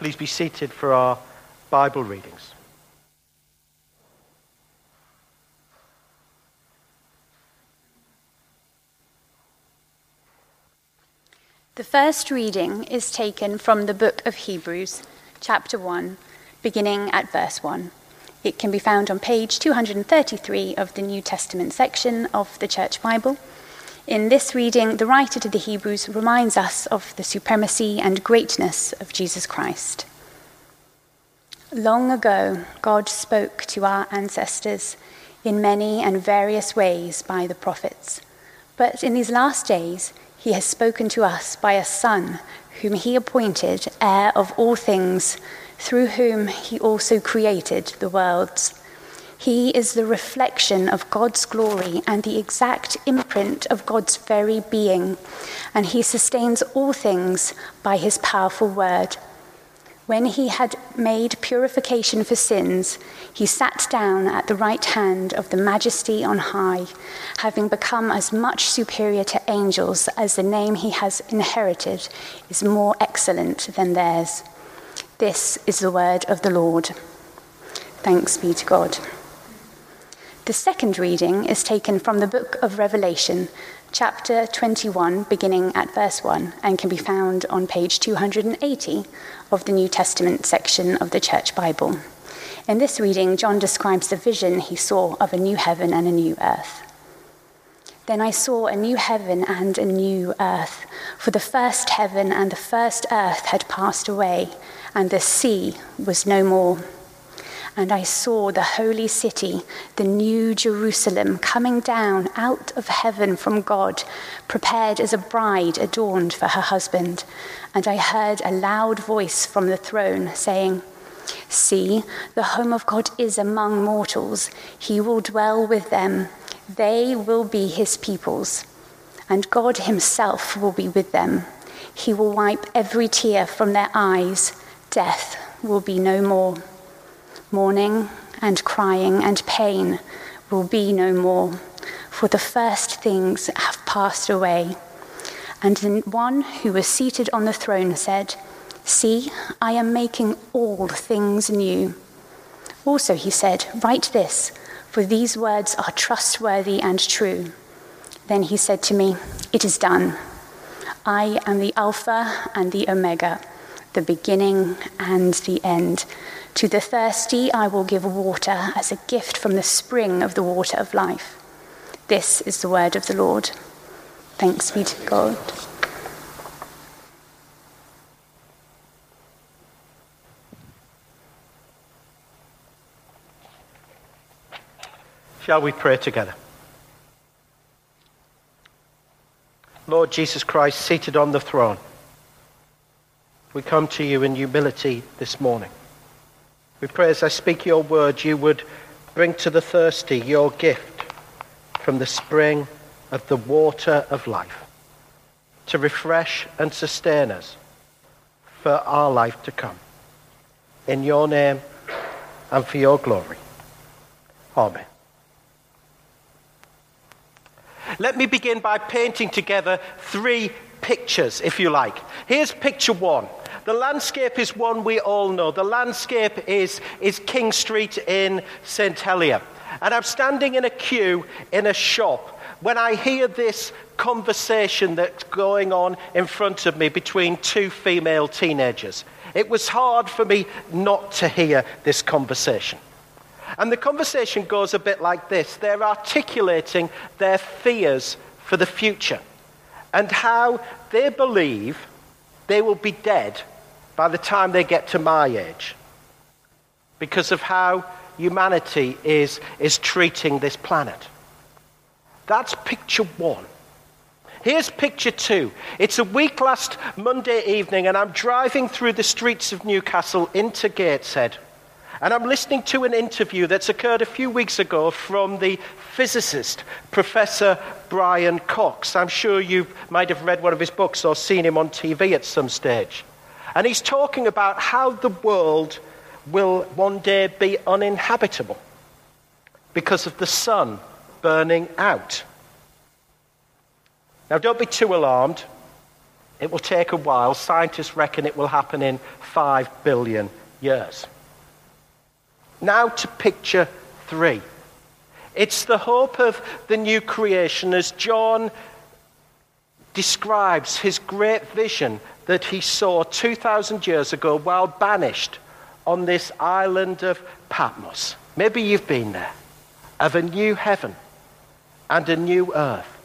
Please be seated for our Bible readings. The first reading is taken from the book of Hebrews, chapter 1, beginning at verse 1. It can be found on page 233 of the New Testament section of the Church Bible. In this reading, the writer to the Hebrews reminds us of the supremacy and greatness of Jesus Christ. Long ago, God spoke to our ancestors in many and various ways by the prophets. But in these last days, he has spoken to us by a Son, whom he appointed heir of all things through whom he also created the worlds. He is the reflection of God's glory and the exact imprint of God's very being, and he sustains all things by his powerful word. When he had made purification for sins, he sat down at the right hand of the majesty on high, having become as much superior to angels as the name he has inherited is more excellent than theirs. This is the word of the Lord. Thanks be to God. The second reading is taken from the book of Revelation, chapter 21, beginning at verse 1, and can be found on page 280 of the New Testament section of the Church Bible. In this reading, John describes the vision he saw of a new heaven and a new earth. Then I saw a new heaven and a new earth, for the first heaven and the first earth had passed away and the sea was no more. And I saw the holy city, the new Jerusalem, coming down out of heaven from God, prepared as a bride adorned for her husband. And I heard a loud voice from the throne saying, See, the home of God is among mortals. He will dwell with them. They will be his peoples. And God himself will be with them. He will wipe every tear from their eyes death will be no more. Mourning and crying and pain will be no more, for the first things have passed away. And the one who was seated on the throne said, See, I am making all things new. Also, he said, Write this, for these words are trustworthy and true. Then he said to me, It is done. I am the Alpha and the Omega the beginning and the end. To the thirsty, I will give water as a gift from the spring of the water of life. This is the word of the Lord. Thanks be to God. Shall we pray together? Lord Jesus Christ, seated on the throne we come to you in humility this morning. We pray as I speak your word, you would bring to the thirsty your gift from the spring of the water of life to refresh and sustain us for our life to come. In your name and for your glory. Amen. Let me begin by painting together three pictures, if you like. Here's picture one. The landscape is one we all know. The landscape is, is King Street in St. Helier. And I'm standing in a queue in a shop when I hear this conversation that's going on in front of me between two female teenagers. It was hard for me not to hear this conversation. And the conversation goes a bit like this they're articulating their fears for the future and how they believe they will be dead by the time they get to my age because of how humanity is, is treating this planet. That's picture one. Here's picture two. It's a week last Monday evening, and I'm driving through the streets of Newcastle into Gateshead. And I'm listening to an interview that's occurred a few weeks ago from the physicist, Professor Brian Cox. I'm sure you might have read one of his books or seen him on TV at some stage. And he's talking about how the world will one day be uninhabitable because of the sun burning out. Now, don't be too alarmed. It will take a while. Scientists reckon it will happen in 5 billion years. Now to picture three. It's the hope of the new creation as John describes his great vision that he saw 2,000 years ago while banished on this island of Patmos. Maybe you've been there. Of a new heaven and a new earth,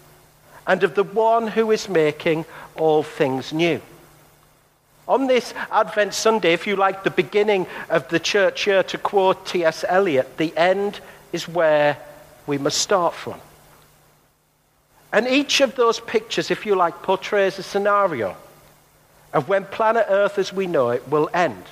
and of the one who is making all things new. On this Advent Sunday, if you like the beginning of the church year, to quote T.S. Eliot, the end is where we must start from. And each of those pictures, if you like, portrays a scenario of when planet Earth as we know it will end.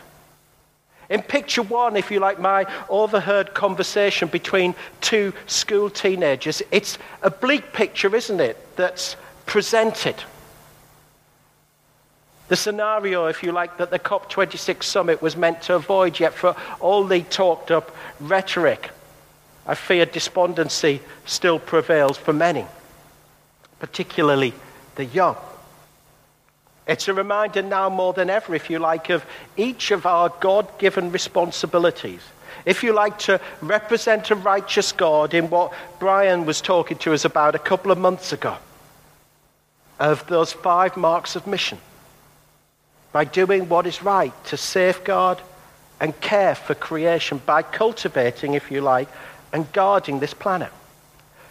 In picture one, if you like, my overheard conversation between two school teenagers, it's a bleak picture, isn't it, that's presented. The scenario, if you like, that the COP26 summit was meant to avoid, yet for all the talked up rhetoric, I fear despondency still prevails for many, particularly the young. It's a reminder now more than ever, if you like, of each of our God given responsibilities. If you like to represent a righteous God in what Brian was talking to us about a couple of months ago, of those five marks of mission, by doing what is right to safeguard and care for creation, by cultivating, if you like, and guarding this planet.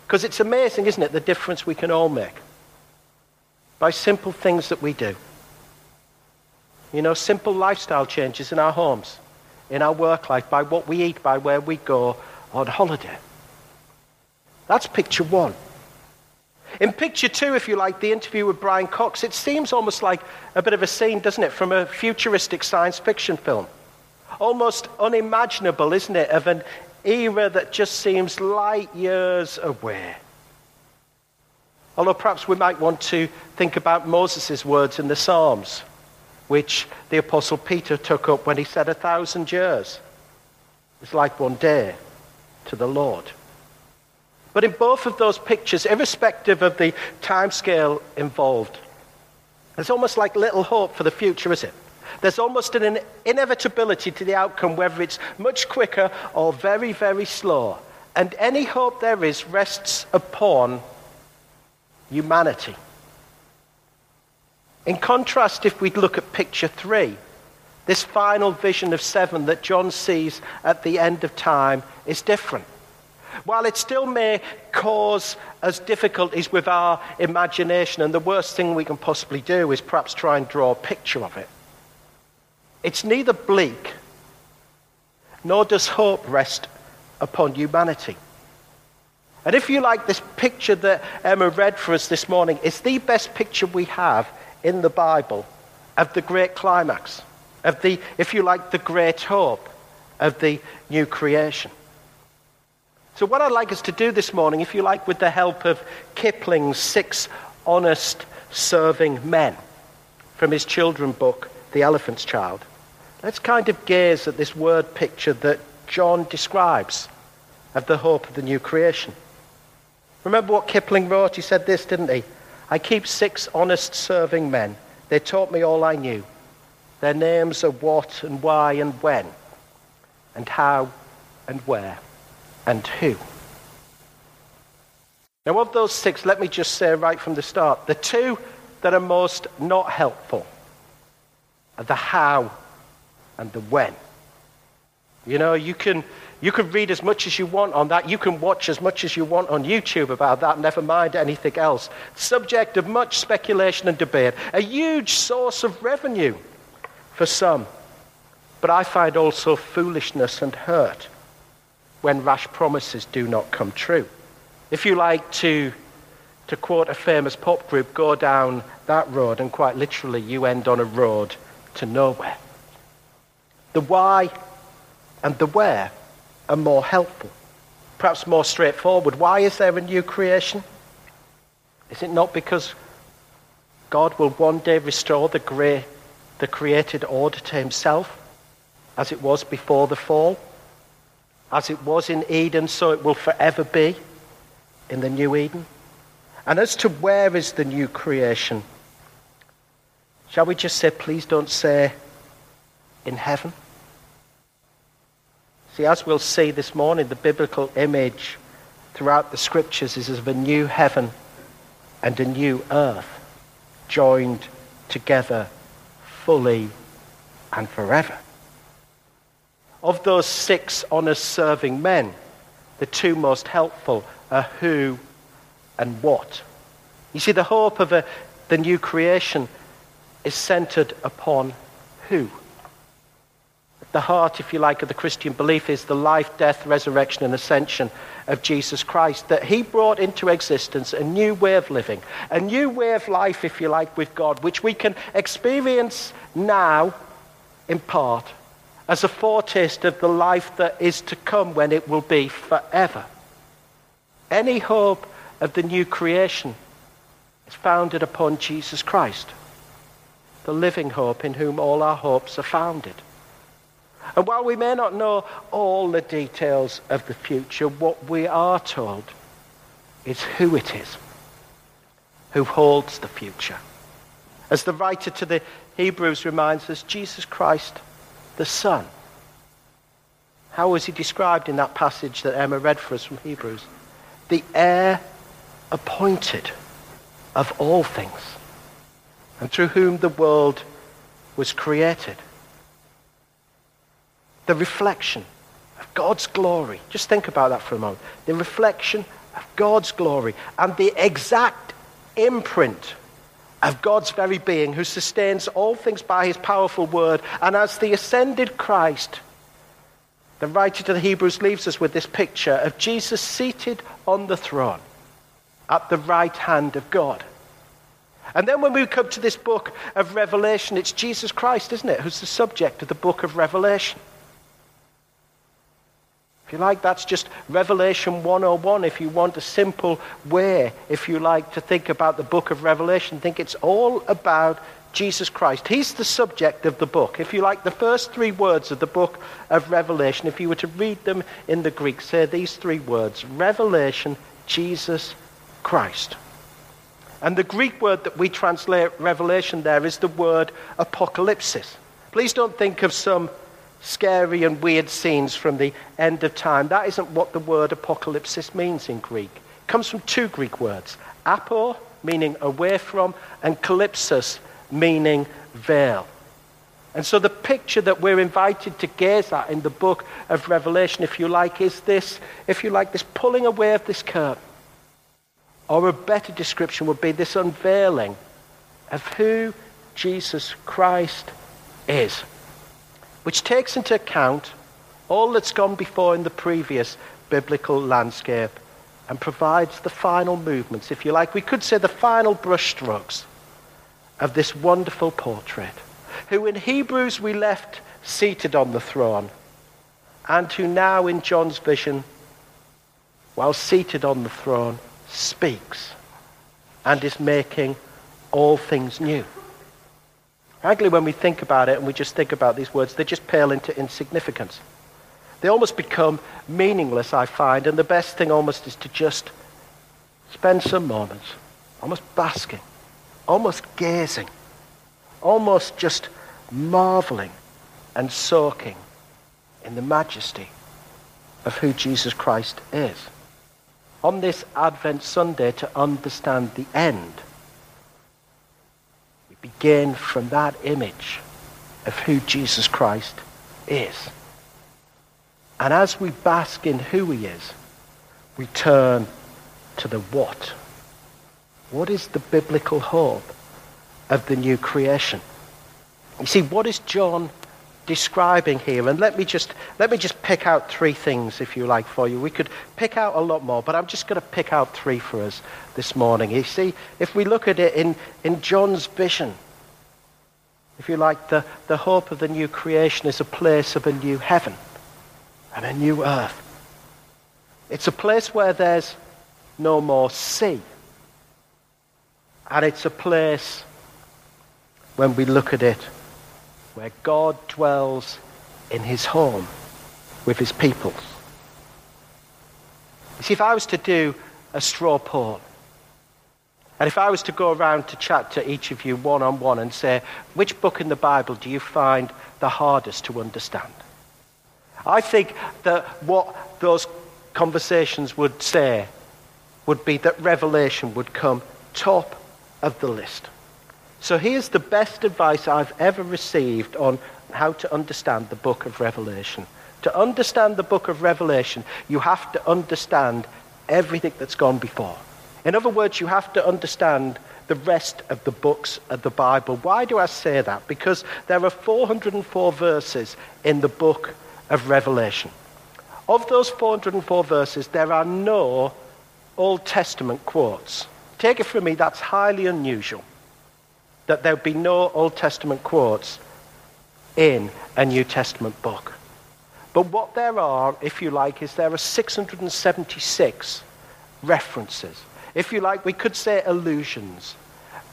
Because it's amazing, isn't it, the difference we can all make by simple things that we do. You know, simple lifestyle changes in our homes, in our work life, by what we eat, by where we go on holiday. That's picture one. In picture two, if you like, the interview with Brian Cox, it seems almost like a bit of a scene, doesn't it, from a futuristic science fiction film. Almost unimaginable, isn't it, of an era that just seems light years away. Although perhaps we might want to think about Moses' words in the Psalms, which the Apostle Peter took up when he said, A thousand years is like one day to the Lord. But in both of those pictures, irrespective of the timescale involved, there's almost like little hope for the future, is it? There's almost an inevitability to the outcome, whether it's much quicker or very, very slow. And any hope there is rests upon humanity. In contrast, if we look at picture three, this final vision of seven that John sees at the end of time is different. While it still may cause us difficulties with our imagination, and the worst thing we can possibly do is perhaps try and draw a picture of it, it's neither bleak nor does hope rest upon humanity. And if you like, this picture that Emma read for us this morning is the best picture we have in the Bible of the great climax, of the, if you like, the great hope of the new creation. So, what I'd like us to do this morning, if you like, with the help of Kipling's Six Honest Serving Men from his children book, The Elephant's Child, let's kind of gaze at this word picture that John describes of the hope of the new creation. Remember what Kipling wrote? He said this, didn't he? I keep six honest serving men. They taught me all I knew. Their names are what and why and when, and how and where and who. Now, of those six, let me just say right from the start the two that are most not helpful are the how and the when. You know, you can, you can read as much as you want on that. You can watch as much as you want on YouTube about that, never mind anything else. Subject of much speculation and debate. A huge source of revenue for some. But I find also foolishness and hurt when rash promises do not come true. If you like to, to quote a famous pop group, go down that road, and quite literally, you end on a road to nowhere. The why and the where are more helpful, perhaps more straightforward. Why is there a new creation? Is it not because God will one day restore the, the created order to himself as it was before the fall? As it was in Eden, so it will forever be in the new Eden? And as to where is the new creation, Shall we just say, please don't say in heaven? See, as we'll see this morning, the biblical image throughout the scriptures is of a new heaven and a new earth joined together fully and forever. Of those six honest serving men, the two most helpful are who and what. You see, the hope of a, the new creation is centered upon who. The heart, if you like, of the Christian belief is the life, death, resurrection, and ascension of Jesus Christ. That he brought into existence a new way of living, a new way of life, if you like, with God, which we can experience now in part as a foretaste of the life that is to come when it will be forever. Any hope of the new creation is founded upon Jesus Christ, the living hope in whom all our hopes are founded. And while we may not know all the details of the future, what we are told is who it is who holds the future. As the writer to the Hebrews reminds us, Jesus Christ, the Son. How was he described in that passage that Emma read for us from Hebrews? The heir appointed of all things, and through whom the world was created the reflection of God's glory. Just think about that for a moment. The reflection of God's glory and the exact imprint of God's very being who sustains all things by his powerful word. And as the ascended Christ, the writer to the Hebrews leaves us with this picture of Jesus seated on the throne at the right hand of God. And then when we come to this book of Revelation, it's Jesus Christ, isn't it, who's the subject of the book of Revelation you like, that's just Revelation 101. If you want a simple way, if you like, to think about the book of Revelation, think it's all about Jesus Christ. He's the subject of the book. If you like, the first three words of the book of Revelation, if you were to read them in the Greek, say these three words Revelation, Jesus Christ. And the Greek word that we translate revelation there is the word apocalypsis. Please don't think of some scary and weird scenes from the end of time. That isn't what the word apocalypsis means in Greek. It comes from two Greek words apo, meaning away from, and calypsis, meaning veil. And so the picture that we're invited to gaze at in the book of Revelation, if you like, is this, if you like, this pulling away of this curtain. Or a better description would be this unveiling of who Jesus Christ is which takes into account all that's gone before in the previous biblical landscape and provides the final movements, if you like. We could say the final brushstrokes of this wonderful portrait, who in Hebrews we left seated on the throne, and who now in John's vision, while seated on the throne, speaks and is making all things new. Frankly, when we think about it and we just think about these words, they just pale into insignificance. They almost become meaningless, I find, and the best thing almost is to just spend some moments almost basking, almost gazing, almost just marveling and soaking in the majesty of who Jesus Christ is. On this Advent Sunday, to understand the end begin from that image of who Jesus Christ is. And as we bask in who he is, we turn to the what. What is the biblical hope of the new creation? You see, what is John describing here? And let me just let me just pick out three things, if you like, for you. We could pick out a lot more, but I'm just going to pick out three for us this morning. You see, if we look at it in, in John's vision, if you like, the, the hope of the new creation is a place of a new heaven and a new earth. It's a place where there's no more sea. And it's a place, when we look at it, where God dwells in his home with his people. You see, if I was to do a straw poll, And if I was to go around to chat to each of you one on one and say, which book in the Bible do you find the hardest to understand? I think that what those conversations would say would be that Revelation would come top of the list. So here's the best advice I've ever received on how to understand the book of Revelation. To understand the book of Revelation, you have to understand everything that's gone before. In other words, you have to understand the rest of the books of the Bible. Why do I say that? Because there are 404 verses in the book of Revelation. Of those 404 verses, there are no Old Testament quotes. Take it from me, that's highly unusual that there'd be no Old Testament quotes in a New Testament book. But what there are, if you like, is there are 676 references. If you like, we could say allusions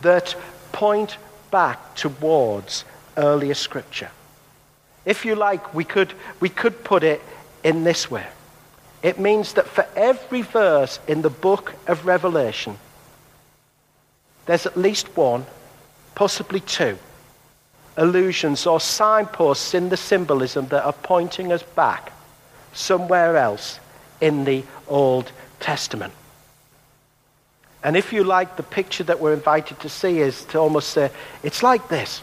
that point back towards earlier scripture. If you like, we could, we could put it in this way. It means that for every verse in the book of Revelation, there's at least one, possibly two, allusions or signposts in the symbolism that are pointing us back somewhere else in the Old Testament. And if you like, the picture that we're invited to see is to almost say, it's like this.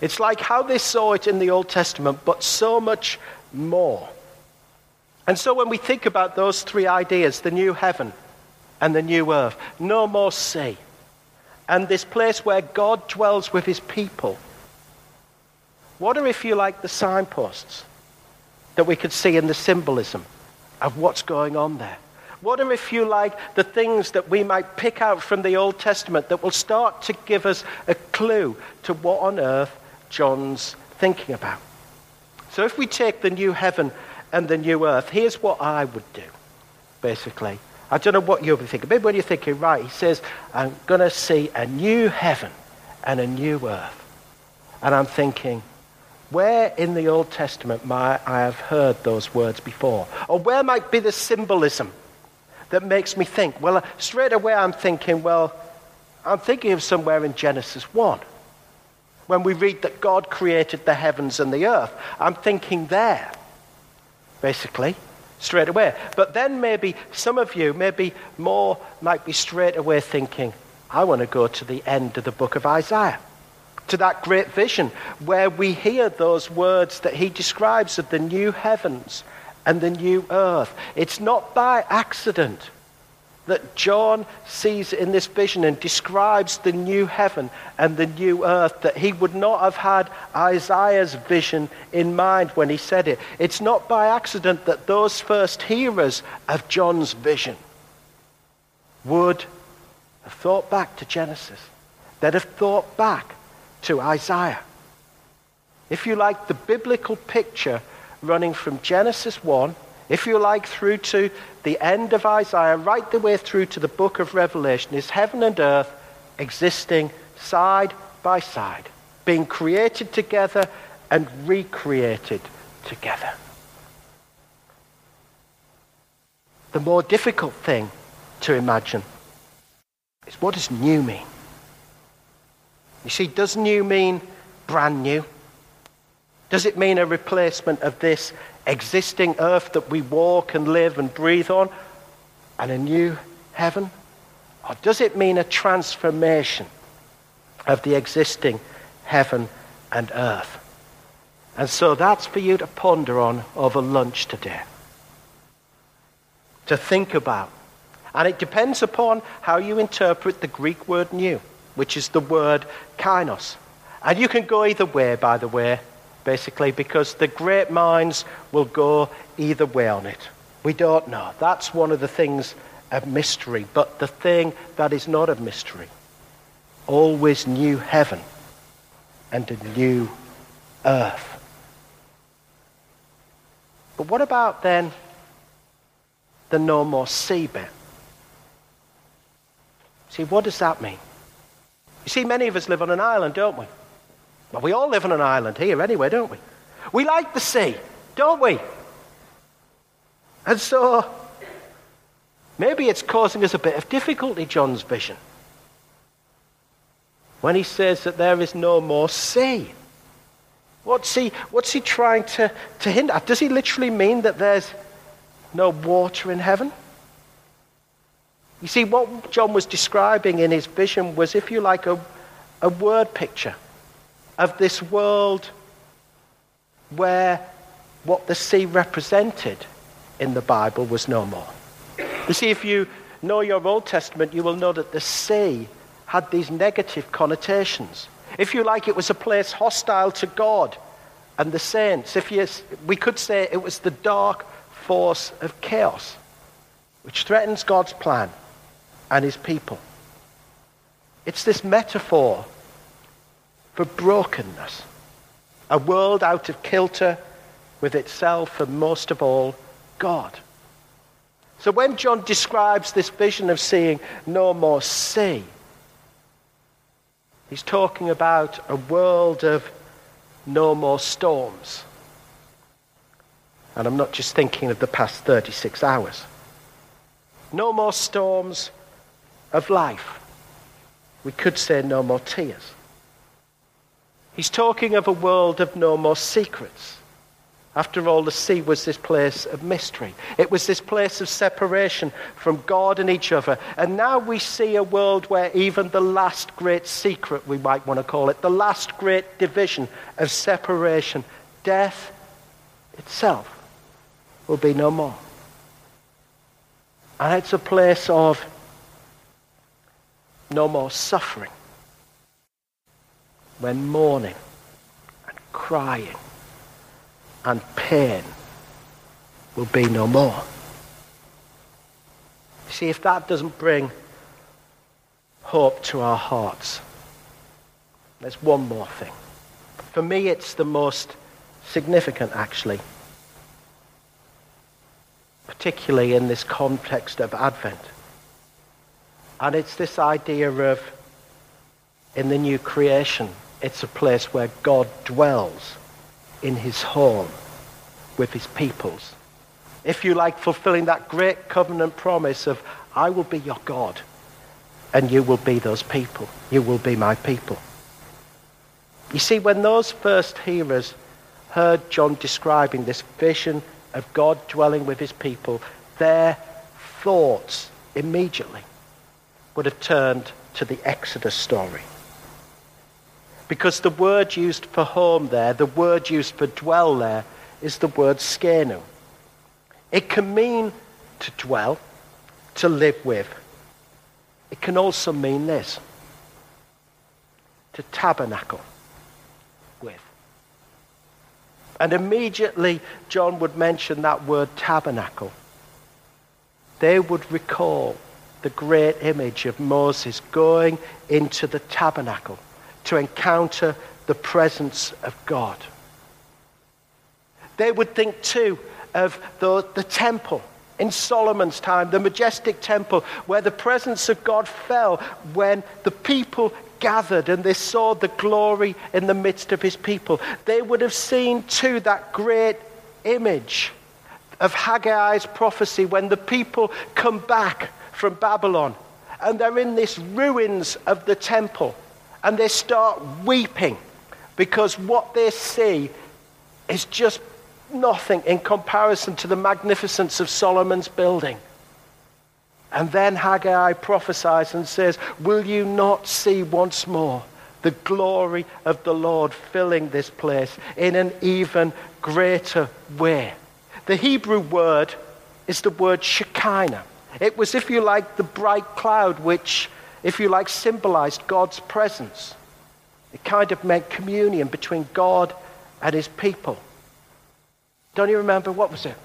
It's like how they saw it in the Old Testament, but so much more. And so when we think about those three ideas, the new heaven and the new earth, no more sea, and this place where God dwells with his people, what are, if you like, the signposts that we could see in the symbolism of what's going on there? What are, if you like, the things that we might pick out from the Old Testament that will start to give us a clue to what on earth John's thinking about? So if we take the new heaven and the new earth, here's what I would do, basically. I don't know what you'll be thinking. Maybe when you're thinking, right, he says, I'm going to see a new heaven and a new earth. And I'm thinking, where in the Old Testament might I have heard those words before? Or where might be the symbolism that makes me think? Well, straight away I'm thinking, well, I'm thinking of somewhere in Genesis 1. When we read that God created the heavens and the earth, I'm thinking there, basically, straight away. But then maybe some of you, maybe more, might be straight away thinking, I want to go to the end of the book of Isaiah to that great vision where we hear those words that he describes of the new heavens and the new earth. It's not by accident that John sees in this vision and describes the new heaven and the new earth, that he would not have had Isaiah's vision in mind when he said it. It's not by accident that those first hearers of John's vision would have thought back to Genesis, they'd have thought back to Isaiah. If you like, the biblical picture running from Genesis 1, if you like, through to the end of Isaiah, right the way through to the book of Revelation, is heaven and earth existing side by side, being created together and recreated together. The more difficult thing to imagine is what does new mean? You see, does new mean brand new? Does it mean a replacement of this existing earth that we walk and live and breathe on and a new heaven? Or does it mean a transformation of the existing heaven and earth? And so that's for you to ponder on over lunch today. To think about. And it depends upon how you interpret the Greek word new which is the word kainos. And you can go either way, by the way, basically, because the great minds will go either way on it. We don't know. That's one of the things of mystery. But the thing that is not a mystery, always new heaven and a new earth. But what about then the no more sea bit? See, what does that mean? You see, many of us live on an island, don't we? Well, we all live on an island here anyway, don't we? We like the sea, don't we? And so, maybe it's causing us a bit of difficulty, John's vision. when he says that there is no more sea. What's he, what's he trying to, to hint at? Does he literally mean that there's no water in heaven? You see, what John was describing in his vision was, if you like, a, a word picture of this world where what the sea represented in the Bible was no more. You see, if you know your Old Testament, you will know that the sea had these negative connotations. If you like, it was a place hostile to God and the saints. If you, we could say it was the dark force of chaos, which threatens God's plan and his people. It's this metaphor for brokenness, a world out of kilter with itself and most of all, God. So when John describes this vision of seeing no more sea, he's talking about a world of no more storms. And I'm not just thinking of the past 36 hours. No more storms of life. We could say no more tears. He's talking of a world of no more secrets. After all, the sea was this place of mystery. It was this place of separation from God and each other. And now we see a world where even the last great secret, we might want to call it, the last great division of separation, death itself, will be no more. And it's a place of no more suffering, when mourning and crying and pain will be no more. See, if that doesn't bring hope to our hearts, there's one more thing. For me, it's the most significant, actually, particularly in this context of Advent. And it's this idea of, in the new creation, it's a place where God dwells in his home with his peoples. If you like, fulfilling that great covenant promise of, I will be your God, and you will be those people. You will be my people. You see, when those first hearers heard John describing this vision of God dwelling with his people, their thoughts immediately would have turned to the Exodus story. Because the word used for home there, the word used for dwell there, is the word skenu. It can mean to dwell, to live with. It can also mean this to tabernacle with. And immediately John would mention that word tabernacle. They would recall the great image of Moses going into the tabernacle to encounter the presence of God. They would think too of the, the temple in Solomon's time, the majestic temple where the presence of God fell when the people gathered and they saw the glory in the midst of his people. They would have seen too that great image of Haggai's prophecy when the people come back from Babylon and they're in this ruins of the temple and they start weeping because what they see is just nothing in comparison to the magnificence of Solomon's building. And then Haggai prophesies and says, Will you not see once more the glory of the Lord filling this place in an even greater way? The Hebrew word is the word Shekinah. It was, if you like, the bright cloud which if you like, symbolized God's presence. It kind of meant communion between God and his people. Don't you remember? What was it?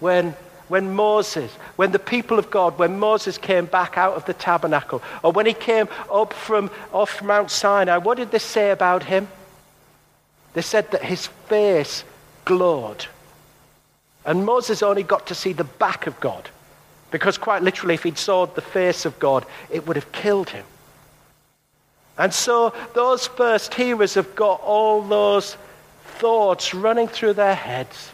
When, when Moses, when the people of God, when Moses came back out of the tabernacle, or when he came up from off Mount Sinai, what did they say about him? They said that his face glowed. And Moses only got to see the back of God. Because quite literally, if he'd saw the face of God, it would have killed him. And so those first hearers have got all those thoughts running through their heads.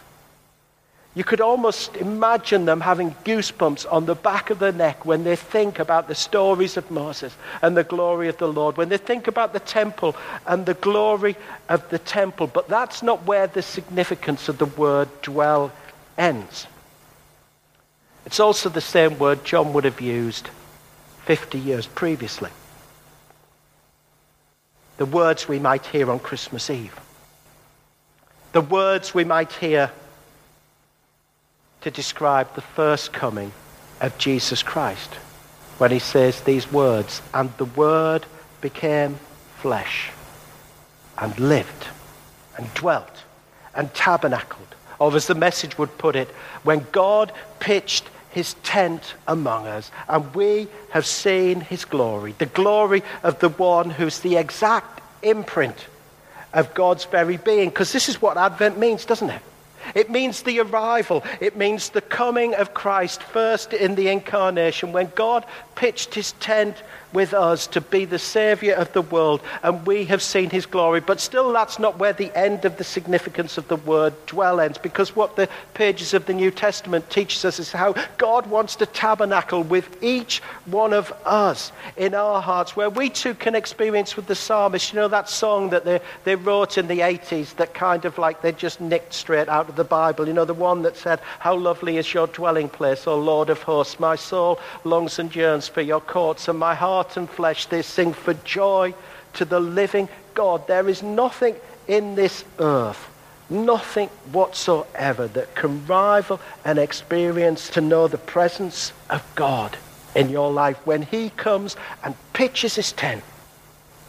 You could almost imagine them having goosebumps on the back of their neck when they think about the stories of Moses and the glory of the Lord, when they think about the temple and the glory of the temple. But that's not where the significance of the word dwell ends. It's also the same word John would have used 50 years previously. The words we might hear on Christmas Eve. The words we might hear to describe the first coming of Jesus Christ when he says these words, and the Word became flesh and lived and dwelt and tabernacled. Or as the message would put it, when God pitched his tent among us, and we have seen his glory, the glory of the one who's the exact imprint of God's very being. Because this is what Advent means, doesn't it? It means the arrival. It means the coming of Christ first in the incarnation when God pitched his tent with us to be the Savior of the world, and we have seen his glory. But still, that's not where the end of the significance of the word dwell ends, because what the pages of the New Testament teaches us is how God wants to tabernacle with each one of us in our hearts, where we too can experience with the psalmist, you know, that song that they, they wrote in the 80s that kind of like they just nicked straight out of the Bible, you know, the one that said, How lovely is your dwelling place, O Lord of hosts. My soul longs and yearns for your courts, and my heart heart and flesh, they sing for joy to the living God. There is nothing in this earth, nothing whatsoever that can rival an experience to know the presence of God in your life when He comes and pitches His tent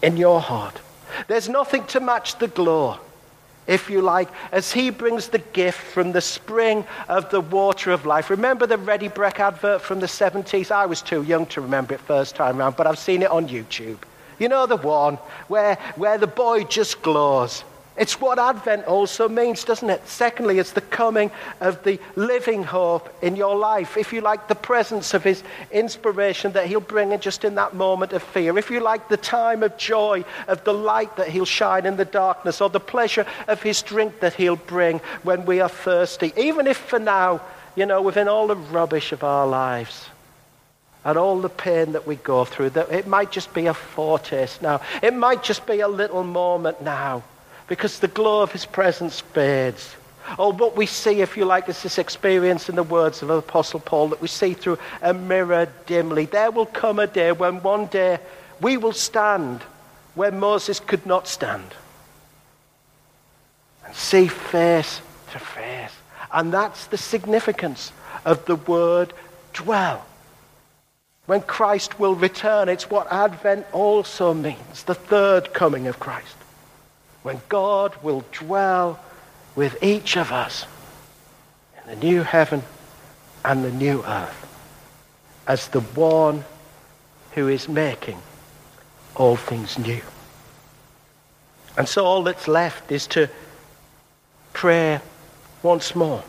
in your heart. There's nothing to match the glow if you like, as he brings the gift from the spring of the water of life. Remember the Ready Brek advert from the 70s? I was too young to remember it first time around, but I've seen it on YouTube. You know the one where, where the boy just glows it's what Advent also means, doesn't it? Secondly, it's the coming of the living hope in your life. If you like, the presence of his inspiration that he'll bring in just in that moment of fear. If you like, the time of joy, of the light that he'll shine in the darkness, or the pleasure of his drink that he'll bring when we are thirsty. Even if for now, you know, within all the rubbish of our lives, and all the pain that we go through, that it might just be a foretaste now. It might just be a little moment now because the glow of his presence fades. Or what we see, if you like, is this experience in the words of Apostle Paul that we see through a mirror dimly. There will come a day when one day we will stand where Moses could not stand and see face to face. And that's the significance of the word dwell. When Christ will return, it's what Advent also means the third coming of Christ when God will dwell with each of us in the new heaven and the new earth as the one who is making all things new. And so all that's left is to pray once more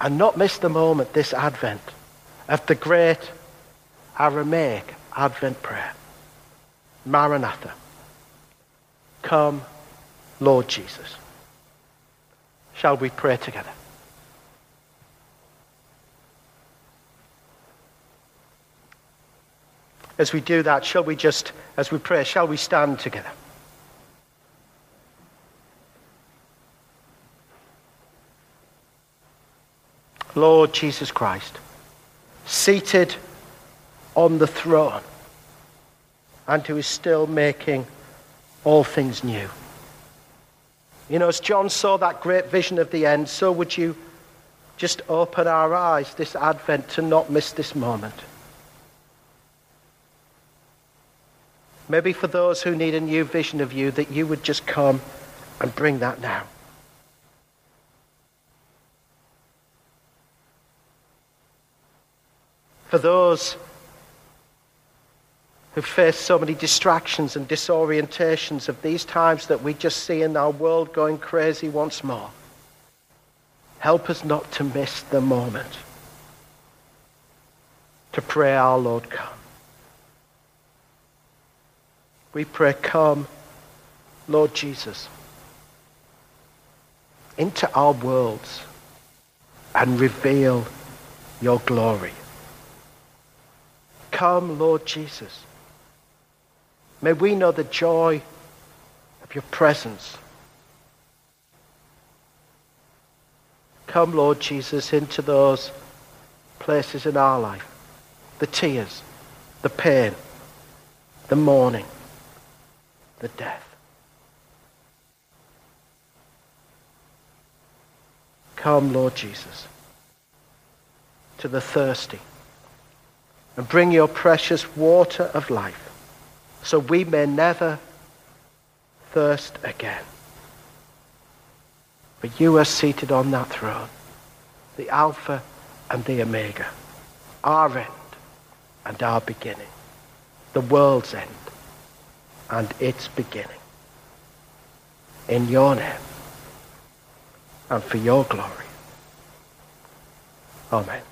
and not miss the moment this Advent of the great Aramaic Advent prayer. Maranatha. Come, Lord Jesus. Shall we pray together? As we do that, shall we just, as we pray, shall we stand together? Lord Jesus Christ, seated on the throne, and who is still making all things new. You know, as John saw that great vision of the end, so would you just open our eyes this Advent to not miss this moment. Maybe for those who need a new vision of you, that you would just come and bring that now. For those who face so many distractions and disorientations of these times that we just see in our world going crazy once more. Help us not to miss the moment to pray, Our Lord, come. We pray, Come, Lord Jesus, into our worlds, and reveal your glory. Come, Lord Jesus. May we know the joy of your presence. Come, Lord Jesus, into those places in our life. The tears, the pain, the mourning, the death. Come, Lord Jesus, to the thirsty and bring your precious water of life so we may never thirst again. But you are seated on that throne, the Alpha and the Omega, our end and our beginning, the world's end and its beginning. In your name and for your glory. Amen.